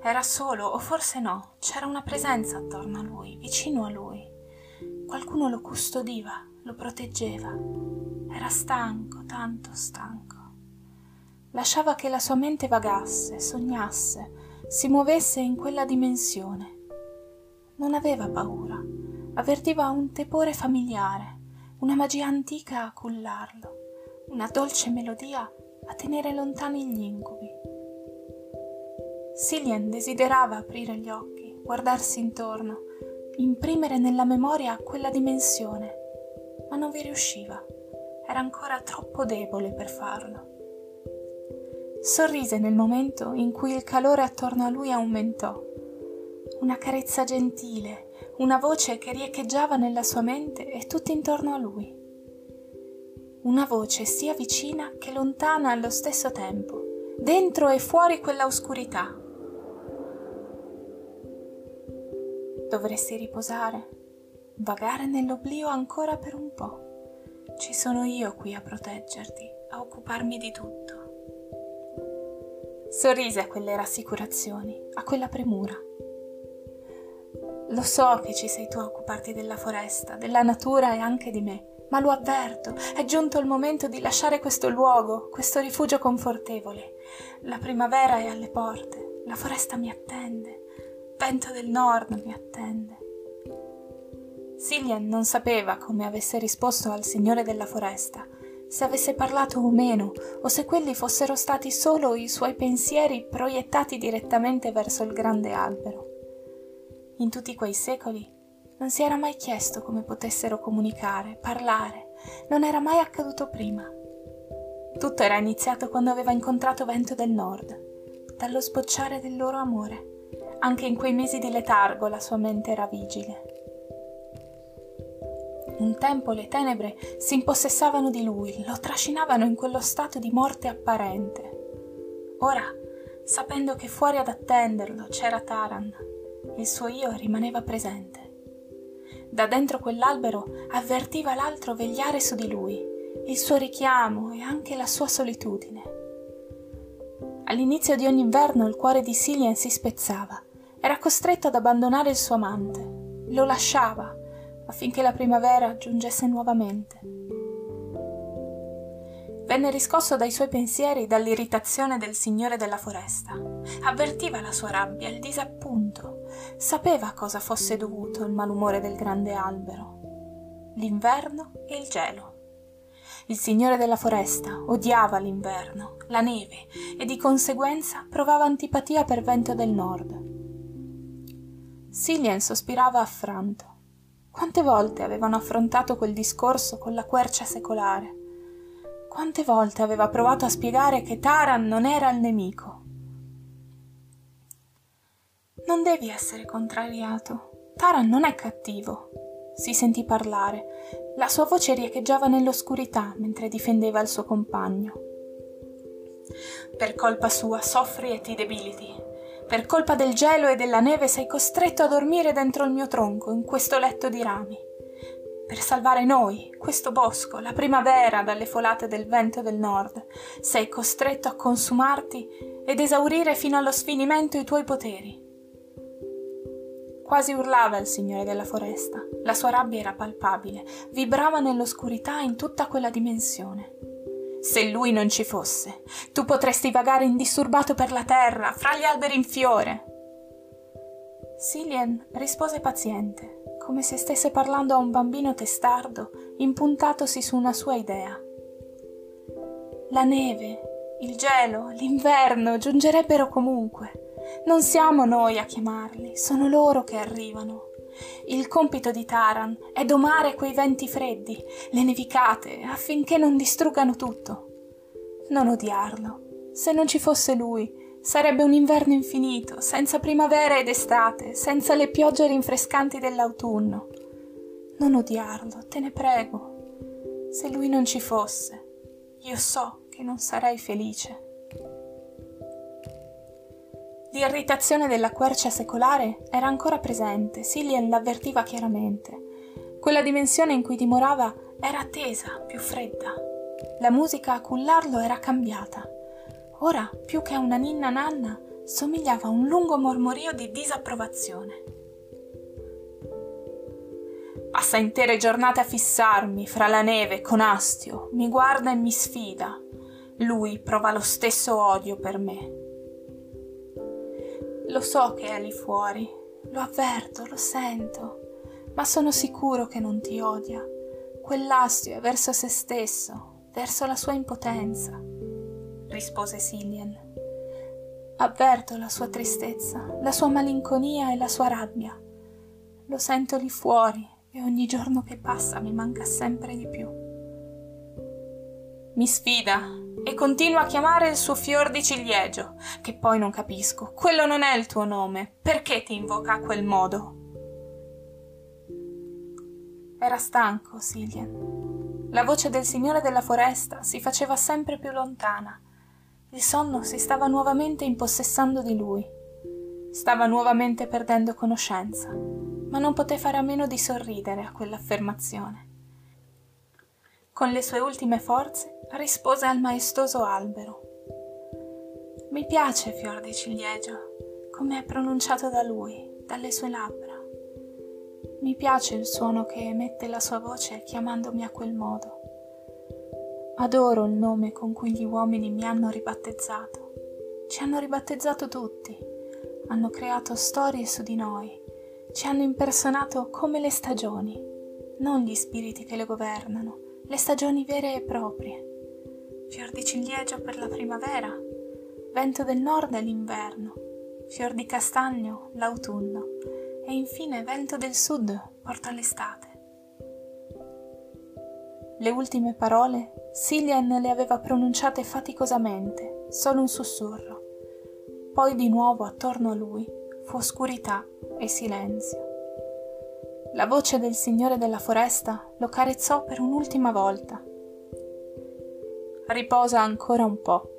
Era solo, o forse no, c'era una presenza attorno a lui, vicino a lui. Qualcuno lo custodiva, lo proteggeva, era stanco, tanto stanco. Lasciava che la sua mente vagasse, sognasse, si muovesse in quella dimensione. Non aveva paura, avvertiva un tepore familiare, una magia antica a cullarlo, una dolce melodia a tenere lontani gli incubi. Cillian desiderava aprire gli occhi, guardarsi intorno, imprimere nella memoria quella dimensione, ma non vi riusciva era ancora troppo debole per farlo. Sorrise nel momento in cui il calore attorno a lui aumentò. Una carezza gentile, una voce che riecheggiava nella sua mente e tutti intorno a lui. Una voce sia vicina che lontana allo stesso tempo, dentro e fuori quella oscurità. Dovresti riposare, vagare nell'oblio ancora per un po'. Ci sono io qui a proteggerti, a occuparmi di tutto. Sorrise a quelle rassicurazioni, a quella premura. Lo so che ci sei tu a occuparti della foresta, della natura e anche di me, ma lo avverto, è giunto il momento di lasciare questo luogo, questo rifugio confortevole. La primavera è alle porte, la foresta mi attende, vento del nord mi attende. Cillian non sapeva come avesse risposto al signore della foresta, se avesse parlato o meno, o se quelli fossero stati solo i suoi pensieri proiettati direttamente verso il grande albero. In tutti quei secoli non si era mai chiesto come potessero comunicare, parlare, non era mai accaduto prima. Tutto era iniziato quando aveva incontrato Vento del Nord, dallo sbocciare del loro amore. Anche in quei mesi di letargo la sua mente era vigile. Un tempo le tenebre si impossessavano di lui, lo trascinavano in quello stato di morte apparente. Ora, sapendo che fuori ad attenderlo c'era Taran, il suo io rimaneva presente. Da dentro quell'albero avvertiva l'altro vegliare su di lui, il suo richiamo e anche la sua solitudine. All'inizio di ogni inverno il cuore di Cillian si spezzava. Era costretto ad abbandonare il suo amante. Lo lasciava, affinché la primavera giungesse nuovamente. Venne riscosso dai suoi pensieri dall'irritazione del signore della foresta. Avvertiva la sua rabbia, il disappunto. Sapeva a cosa fosse dovuto il malumore del grande albero. L'inverno e il gelo. Il signore della foresta odiava l'inverno, la neve e di conseguenza provava antipatia per vento del nord. Cillian sospirava affranto. Quante volte avevano affrontato quel discorso con la quercia secolare? Quante volte aveva provato a spiegare che Taran non era il nemico? Non devi essere contrariato. Taran non è cattivo. Si sentì parlare. La sua voce riecheggiava nell'oscurità mentre difendeva il suo compagno. Per colpa sua soffri e ti debiliti. Per colpa del gelo e della neve sei costretto a dormire dentro il mio tronco, in questo letto di rami. Per salvare noi, questo bosco, la primavera dalle folate del vento del nord, sei costretto a consumarti ed esaurire fino allo sfinimento i tuoi poteri. Quasi urlava il signore della foresta. La sua rabbia era palpabile, vibrava nell'oscurità in tutta quella dimensione. Se lui non ci fosse, tu potresti vagare indisturbato per la terra, fra gli alberi in fiore. Silien rispose paziente, come se stesse parlando a un bambino testardo, impuntatosi su una sua idea. La neve, il gelo, l'inverno giungerebbero comunque. Non siamo noi a chiamarli, sono loro che arrivano. Il compito di Taran è domare quei venti freddi, le nevicate, affinché non distruggano tutto. Non odiarlo. Se non ci fosse lui, sarebbe un inverno infinito, senza primavera ed estate, senza le piogge rinfrescanti dell'autunno. Non odiarlo, te ne prego. Se lui non ci fosse, io so che non sarei felice. L'irritazione della quercia secolare era ancora presente, Silien l'avvertiva chiaramente. Quella dimensione in cui dimorava era attesa, più fredda. La musica a cullarlo era cambiata. Ora, più che a una ninna nanna, somigliava a un lungo mormorio di disapprovazione. Passa intere giornate a fissarmi fra la neve con astio, mi guarda e mi sfida. Lui prova lo stesso odio per me. Lo so che è lì fuori, lo avverto, lo sento, ma sono sicuro che non ti odia. Quell'astio è verso se stesso, verso la sua impotenza, rispose Silien. Avverto la sua tristezza, la sua malinconia e la sua rabbia. Lo sento lì fuori e ogni giorno che passa mi manca sempre di più. Mi sfida e continua a chiamare il suo fior di ciliegio, che poi non capisco. Quello non è il tuo nome. Perché ti invoca a quel modo? Era stanco, Silien. La voce del signore della foresta si faceva sempre più lontana. Il sonno si stava nuovamente impossessando di lui. Stava nuovamente perdendo conoscenza, ma non poté fare a meno di sorridere a quell'affermazione. Con le sue ultime forze rispose al maestoso albero. Mi piace fior di ciliegio, come è pronunciato da lui, dalle sue labbra. Mi piace il suono che emette la sua voce chiamandomi a quel modo. Adoro il nome con cui gli uomini mi hanno ribattezzato. Ci hanno ribattezzato tutti. Hanno creato storie su di noi. Ci hanno impersonato come le stagioni, non gli spiriti che le governano le stagioni vere e proprie. Fior di ciliegio per la primavera, vento del nord l'inverno, fior di castagno l'autunno e infine vento del sud porta l'estate. Le ultime parole Cillian le aveva pronunciate faticosamente, solo un sussurro. Poi di nuovo attorno a lui fu oscurità e silenzio. La voce del signore della foresta lo carezzò per un'ultima volta. Riposa ancora un po'.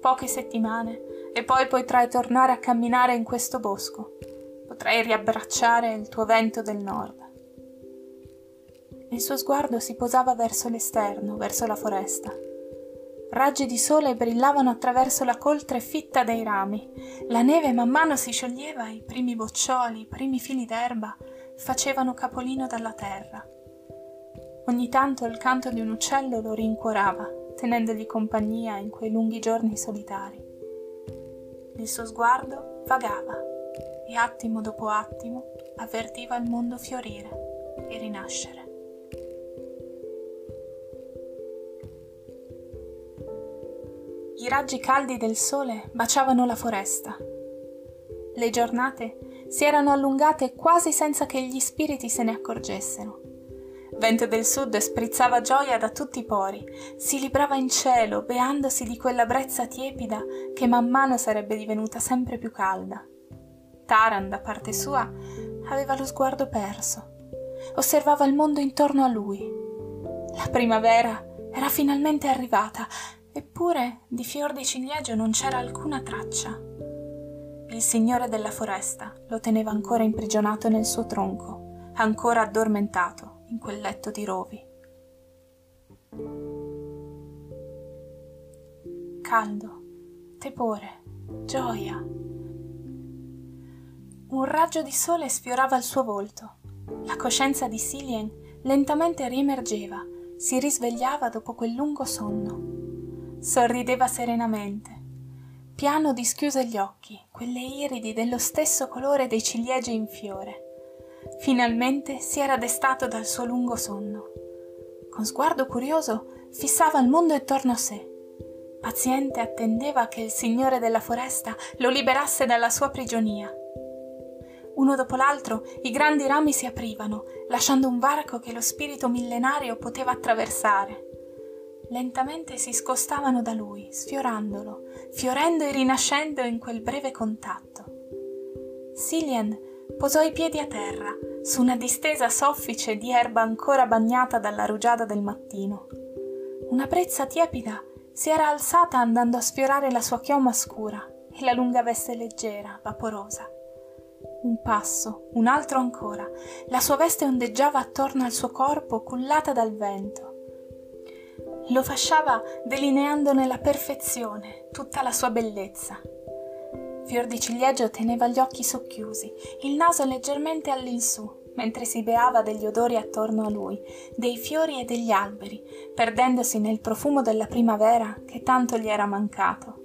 Poche settimane e poi potrai tornare a camminare in questo bosco. Potrai riabbracciare il tuo vento del nord. Il suo sguardo si posava verso l'esterno, verso la foresta. Raggi di sole brillavano attraverso la coltre fitta dei rami. La neve man mano si scioglieva, i primi boccioli, i primi fili d'erba facevano capolino dalla terra. Ogni tanto il canto di un uccello lo rincuorava, tenendogli compagnia in quei lunghi giorni solitari. Il suo sguardo vagava e attimo dopo attimo avvertiva il mondo fiorire e rinascere. I raggi caldi del sole baciavano la foresta. Le giornate si erano allungate quasi senza che gli spiriti se ne accorgessero. Vento del sud sprizzava gioia da tutti i pori, si librava in cielo, beandosi di quella brezza tiepida che man mano sarebbe divenuta sempre più calda. Taran, da parte sua, aveva lo sguardo perso. Osservava il mondo intorno a lui. La primavera era finalmente arrivata, eppure di fior di ciliegio non c'era alcuna traccia. Il signore della foresta lo teneva ancora imprigionato nel suo tronco, ancora addormentato in quel letto di rovi. Caldo, tepore, gioia. Un raggio di sole sfiorava il suo volto. La coscienza di Silien lentamente riemergeva, si risvegliava dopo quel lungo sonno. Sorrideva serenamente. Piano dischiuse gli occhi, quelle iridi dello stesso colore dei ciliegi in fiore. Finalmente si era destato dal suo lungo sonno. Con sguardo curioso fissava il mondo intorno a sé. Paziente attendeva che il signore della foresta lo liberasse dalla sua prigionia. Uno dopo l'altro i grandi rami si aprivano, lasciando un varco che lo spirito millenario poteva attraversare. Lentamente si scostavano da lui, sfiorandolo, fiorendo e rinascendo in quel breve contatto. Silien posò i piedi a terra, su una distesa soffice di erba ancora bagnata dalla rugiada del mattino. Una brezza tiepida si era alzata andando a sfiorare la sua chioma scura e la lunga veste leggera, vaporosa. Un passo, un altro ancora, la sua veste ondeggiava attorno al suo corpo cullata dal vento. Lo fasciava delineando nella perfezione tutta la sua bellezza. Fior di ciliegio teneva gli occhi socchiusi, il naso leggermente all'insù, mentre si beava degli odori attorno a lui, dei fiori e degli alberi, perdendosi nel profumo della primavera che tanto gli era mancato.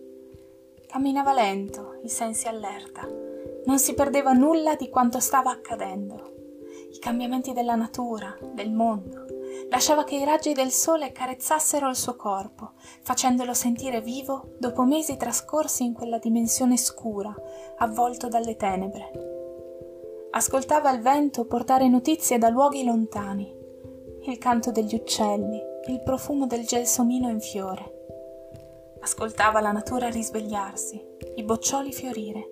Camminava lento, i sensi allerta. Non si perdeva nulla di quanto stava accadendo. I cambiamenti della natura, del mondo. Lasciava che i raggi del sole carezzassero il suo corpo, facendolo sentire vivo dopo mesi trascorsi in quella dimensione scura, avvolto dalle tenebre ascoltava il vento portare notizie da luoghi lontani, il canto degli uccelli, il profumo del gelsomino in fiore. Ascoltava la natura risvegliarsi, i boccioli fiorire,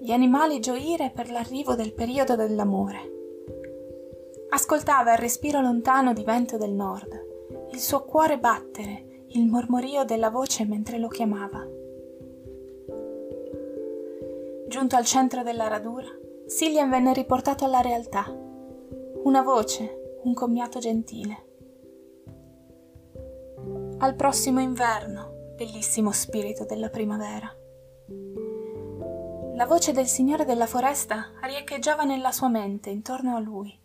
gli animali gioire per l'arrivo del periodo dell'amore. Ascoltava il respiro lontano di vento del nord, il suo cuore battere, il mormorio della voce mentre lo chiamava. Giunto al centro della radura, Cillian venne riportato alla realtà. Una voce, un commiato gentile. Al prossimo inverno, bellissimo spirito della primavera. La voce del signore della foresta riecheggiava nella sua mente intorno a lui.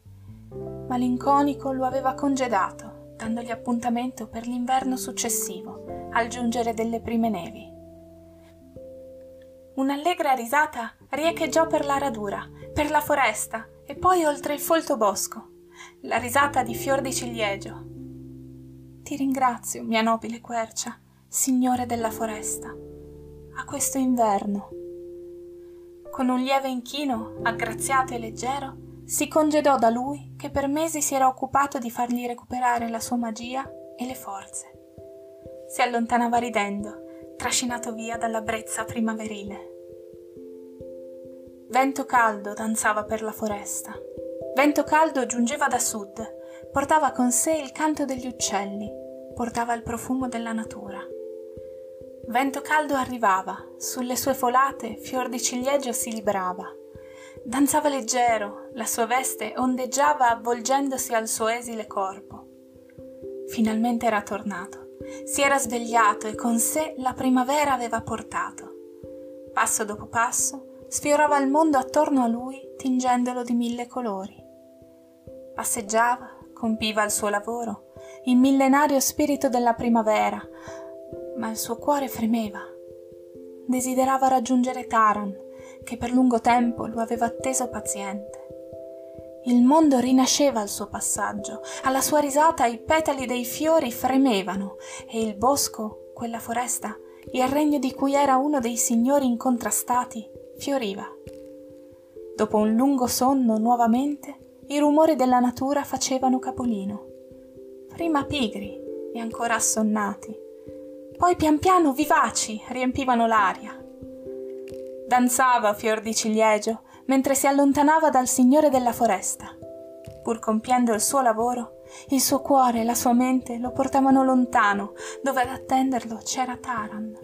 Malinconico lo aveva congedato, dandogli appuntamento per l'inverno successivo, al giungere delle prime nevi. Un'allegra risata riecheggiò per la radura, per la foresta e poi oltre il folto bosco. La risata di fior di ciliegio. Ti ringrazio, mia nobile quercia, signore della foresta, a questo inverno. Con un lieve inchino, aggraziato e leggero, si congedò da lui che per mesi si era occupato di fargli recuperare la sua magia e le forze. Si allontanava ridendo trascinato via dalla brezza primaverile. Vento caldo danzava per la foresta. Vento caldo giungeva da sud, portava con sé il canto degli uccelli, portava il profumo della natura. Vento caldo arrivava, sulle sue folate fior di ciliegio si librava. Danzava leggero, la sua veste ondeggiava avvolgendosi al suo esile corpo. Finalmente era tornato si era svegliato e con sé la primavera aveva portato. Passo dopo passo sfiorava il mondo attorno a lui tingendolo di mille colori. Passeggiava, compiva il suo lavoro, il millenario spirito della primavera, ma il suo cuore fremeva. Desiderava raggiungere Taran, che per lungo tempo lo aveva atteso paziente. Il mondo rinasceva al suo passaggio, alla sua risata i petali dei fiori fremevano e il bosco, quella foresta, il regno di cui era uno dei signori incontrastati, fioriva. Dopo un lungo sonno nuovamente, i rumori della natura facevano capolino. Prima pigri e ancora assonnati, poi pian piano vivaci riempivano l'aria. Danzava fior di ciliegio mentre si allontanava dal signore della foresta. Pur compiendo il suo lavoro, il suo cuore e la sua mente lo portavano lontano, dove ad attenderlo c'era Taran.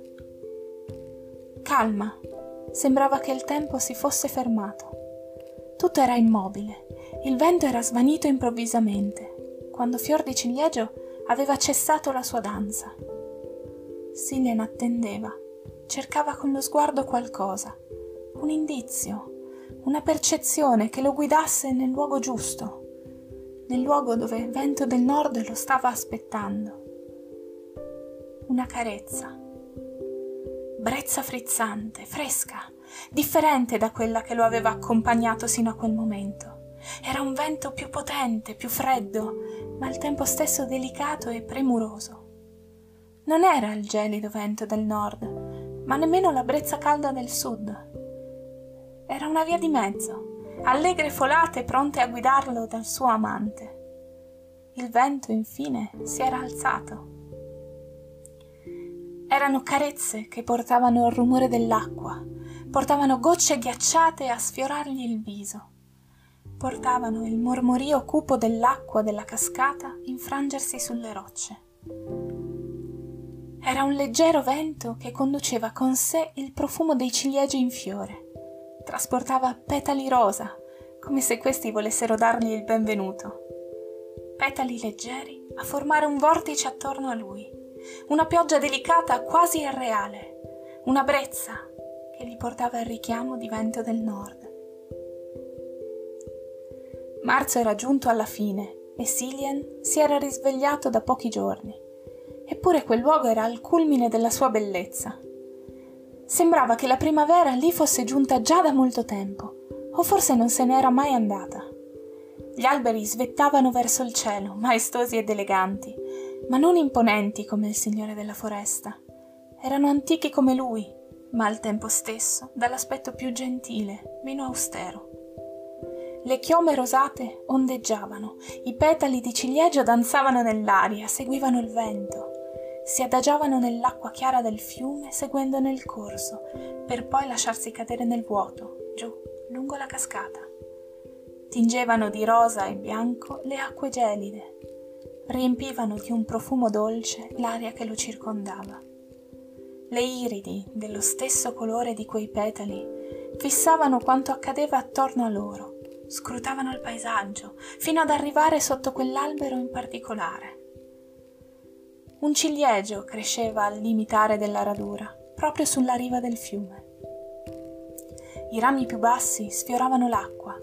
Calma, sembrava che il tempo si fosse fermato. Tutto era immobile, il vento era svanito improvvisamente, quando Fior di Ciliegio aveva cessato la sua danza. Silien attendeva, cercava con lo sguardo qualcosa, un indizio, una percezione che lo guidasse nel luogo giusto, nel luogo dove il vento del nord lo stava aspettando. Una carezza, brezza frizzante, fresca, differente da quella che lo aveva accompagnato sino a quel momento. Era un vento più potente, più freddo, ma al tempo stesso delicato e premuroso. Non era il gelido vento del nord, ma nemmeno la brezza calda del sud. Era una via di mezzo, allegre folate pronte a guidarlo dal suo amante. Il vento, infine, si era alzato. Erano carezze che portavano il rumore dell'acqua, portavano gocce ghiacciate a sfiorargli il viso portavano il mormorio cupo dell'acqua della cascata infrangersi sulle rocce. Era un leggero vento che conduceva con sé il profumo dei ciliegi in fiore. Trasportava petali rosa, come se questi volessero dargli il benvenuto. Petali leggeri a formare un vortice attorno a lui, una pioggia delicata quasi irreale, una brezza che gli portava il richiamo di vento del nord. Marzo era giunto alla fine e Cillian si era risvegliato da pochi giorni. Eppure quel luogo era al culmine della sua bellezza. Sembrava che la primavera lì fosse giunta già da molto tempo, o forse non se n'era mai andata. Gli alberi svettavano verso il cielo, maestosi ed eleganti, ma non imponenti come il signore della foresta. Erano antichi come lui, ma al tempo stesso dall'aspetto più gentile, meno austero. Le chiome rosate ondeggiavano, i petali di ciliegio danzavano nell'aria, seguivano il vento, si adagiavano nell'acqua chiara del fiume seguendone il corso, per poi lasciarsi cadere nel vuoto, giù, lungo la cascata. Tingevano di rosa e bianco le acque gelide, riempivano di un profumo dolce l'aria che lo circondava. Le iridi, dello stesso colore di quei petali, fissavano quanto accadeva attorno a loro scrutavano il paesaggio fino ad arrivare sotto quell'albero in particolare. Un ciliegio cresceva al limitare della radura, proprio sulla riva del fiume. I rami più bassi sfioravano l'acqua,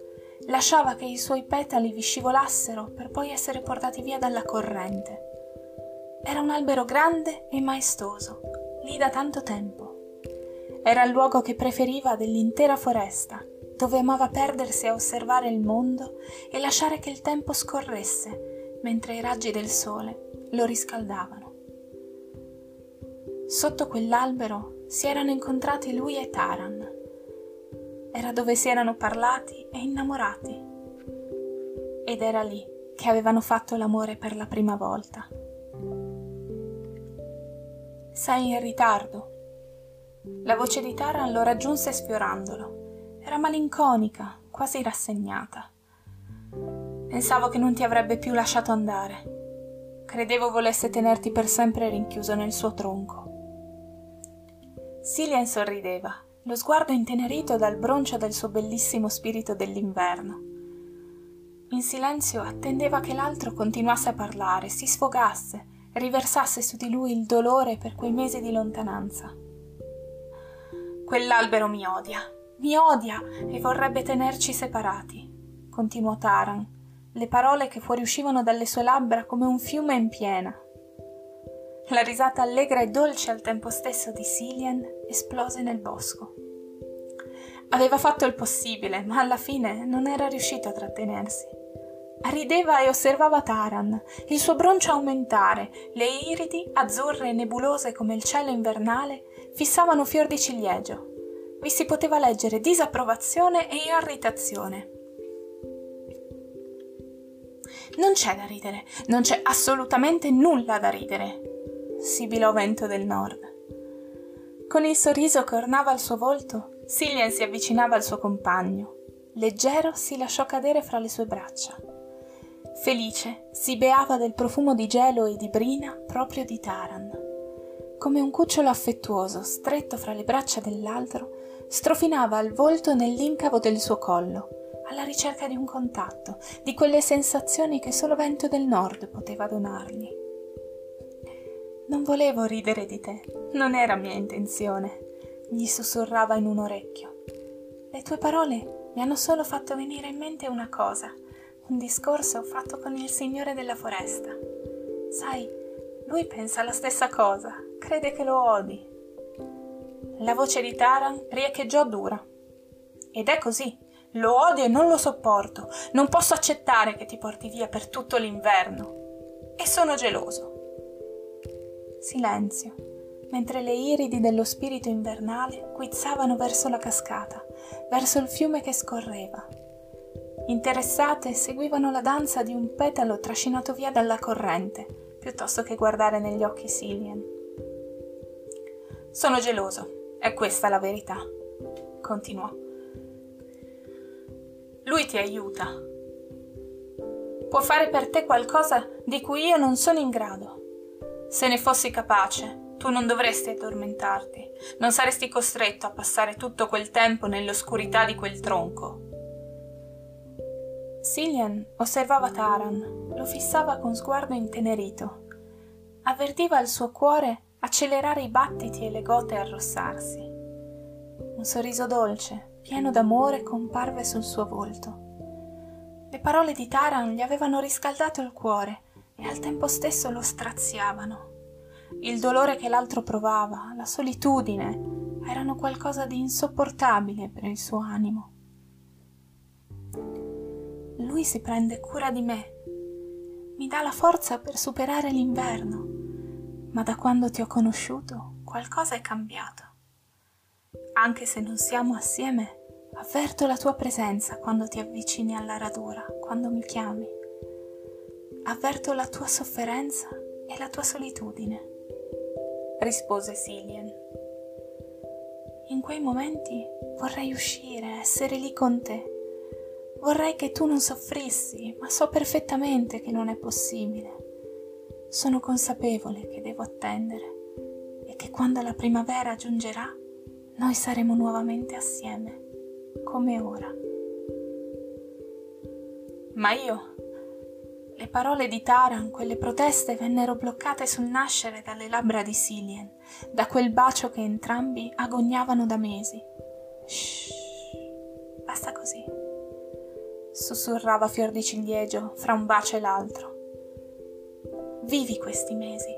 lasciava che i suoi petali vi scivolassero per poi essere portati via dalla corrente. Era un albero grande e maestoso, lì da tanto tempo. Era il luogo che preferiva dell'intera foresta dove amava perdersi a osservare il mondo e lasciare che il tempo scorresse mentre i raggi del sole lo riscaldavano. Sotto quell'albero si erano incontrati lui e Taran. Era dove si erano parlati e innamorati. Ed era lì che avevano fatto l'amore per la prima volta. Sei in ritardo. La voce di Taran lo raggiunse sfiorandolo. Era malinconica, quasi rassegnata. Pensavo che non ti avrebbe più lasciato andare. Credevo volesse tenerti per sempre rinchiuso nel suo tronco. Cillian sorrideva, lo sguardo intenerito dal broncio del suo bellissimo spirito dell'inverno. In silenzio attendeva che l'altro continuasse a parlare, si sfogasse, riversasse su di lui il dolore per quei mesi di lontananza. Quell'albero mi odia, mi odia e vorrebbe tenerci separati, continuò Taran, le parole che fuoriuscivano dalle sue labbra come un fiume in piena. La risata allegra e dolce al tempo stesso di Cillian esplose nel bosco. Aveva fatto il possibile, ma alla fine non era riuscito a trattenersi. Rideva e osservava Taran, il suo broncio aumentare, le iridi, azzurre e nebulose come il cielo invernale, fissavano fior di ciliegio vi si poteva leggere disapprovazione e irritazione. Non c'è da ridere, non c'è assolutamente nulla da ridere, sibilò Vento del Nord. Con il sorriso che ornava il suo volto, Cillian si avvicinava al suo compagno. Leggero si lasciò cadere fra le sue braccia. Felice si beava del profumo di gelo e di brina proprio di Taran. Come un cucciolo affettuoso, stretto fra le braccia dell'altro, strofinava il volto nell'incavo del suo collo, alla ricerca di un contatto, di quelle sensazioni che solo vento del nord poteva donargli. Non volevo ridere di te, non era mia intenzione, gli sussurrava in un orecchio. Le tue parole mi hanno solo fatto venire in mente una cosa, un discorso fatto con il Signore della Foresta. Sai, lui pensa la stessa cosa, crede che lo odi. La voce di Taran riecheggiò dura. Ed è così. Lo odio e non lo sopporto. Non posso accettare che ti porti via per tutto l'inverno. E sono geloso. Silenzio, mentre le iridi dello spirito invernale guizzavano verso la cascata, verso il fiume che scorreva. Interessate seguivano la danza di un petalo trascinato via dalla corrente, piuttosto che guardare negli occhi Cillian. Sono geloso, è questa la verità, continuò. Lui ti aiuta. Può fare per te qualcosa di cui io non sono in grado. Se ne fossi capace, tu non dovresti addormentarti, non saresti costretto a passare tutto quel tempo nell'oscurità di quel tronco. Cillian osservava Taran, lo fissava con sguardo intenerito. Avvertiva il suo cuore accelerare i battiti e le gote arrossarsi. Un sorriso dolce, pieno d'amore, comparve sul suo volto. Le parole di Taran gli avevano riscaldato il cuore e al tempo stesso lo straziavano. Il dolore che l'altro provava, la solitudine, erano qualcosa di insopportabile per il suo animo. Lui si prende cura di me, mi dà la forza per superare l'inverno, ma da quando ti ho conosciuto qualcosa è cambiato. Anche se non siamo assieme, avverto la tua presenza quando ti avvicini alla radura, quando mi chiami avverto la tua sofferenza e la tua solitudine, rispose Cillian. In quei momenti vorrei uscire, essere lì con te. Vorrei che tu non soffrissi, ma so perfettamente che non è possibile. Sono consapevole che devo attendere e che quando la primavera giungerà noi saremo nuovamente assieme, come ora. Ma io le parole di Taran, quelle proteste, vennero bloccate sul nascere dalle labbra di Cillian, da quel bacio che entrambi agognavano da mesi. Shh, basta così, sussurrava Fior di Ciliegio fra un bacio e l'altro. Vivi questi mesi,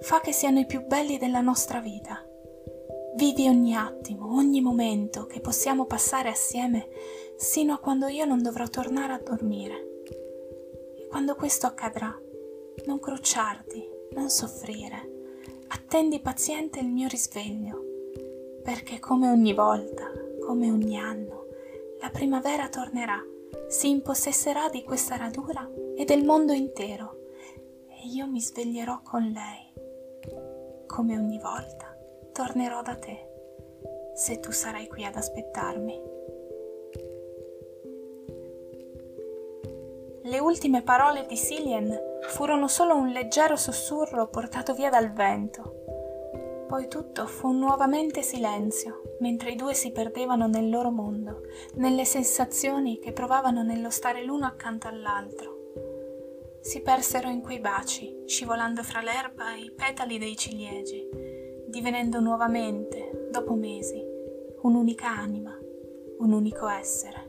fa che siano i più belli della nostra vita. Vivi ogni attimo, ogni momento che possiamo passare assieme, sino a quando io non dovrò tornare a dormire. Quando questo accadrà, non crucciarti, non soffrire. Attendi paziente il mio risveglio, perché come ogni volta, come ogni anno, la primavera tornerà, si impossesserà di questa radura e del mondo intero, e io mi sveglierò con lei. Come ogni volta, tornerò da te, se tu sarai qui ad aspettarmi. Le ultime parole di Cillian furono solo un leggero sussurro portato via dal vento. Poi tutto fu nuovamente silenzio, mentre i due si perdevano nel loro mondo, nelle sensazioni che provavano nello stare l'uno accanto all'altro. Si persero in quei baci, scivolando fra l'erba e i petali dei ciliegi, divenendo nuovamente, dopo mesi, un'unica anima, un unico essere.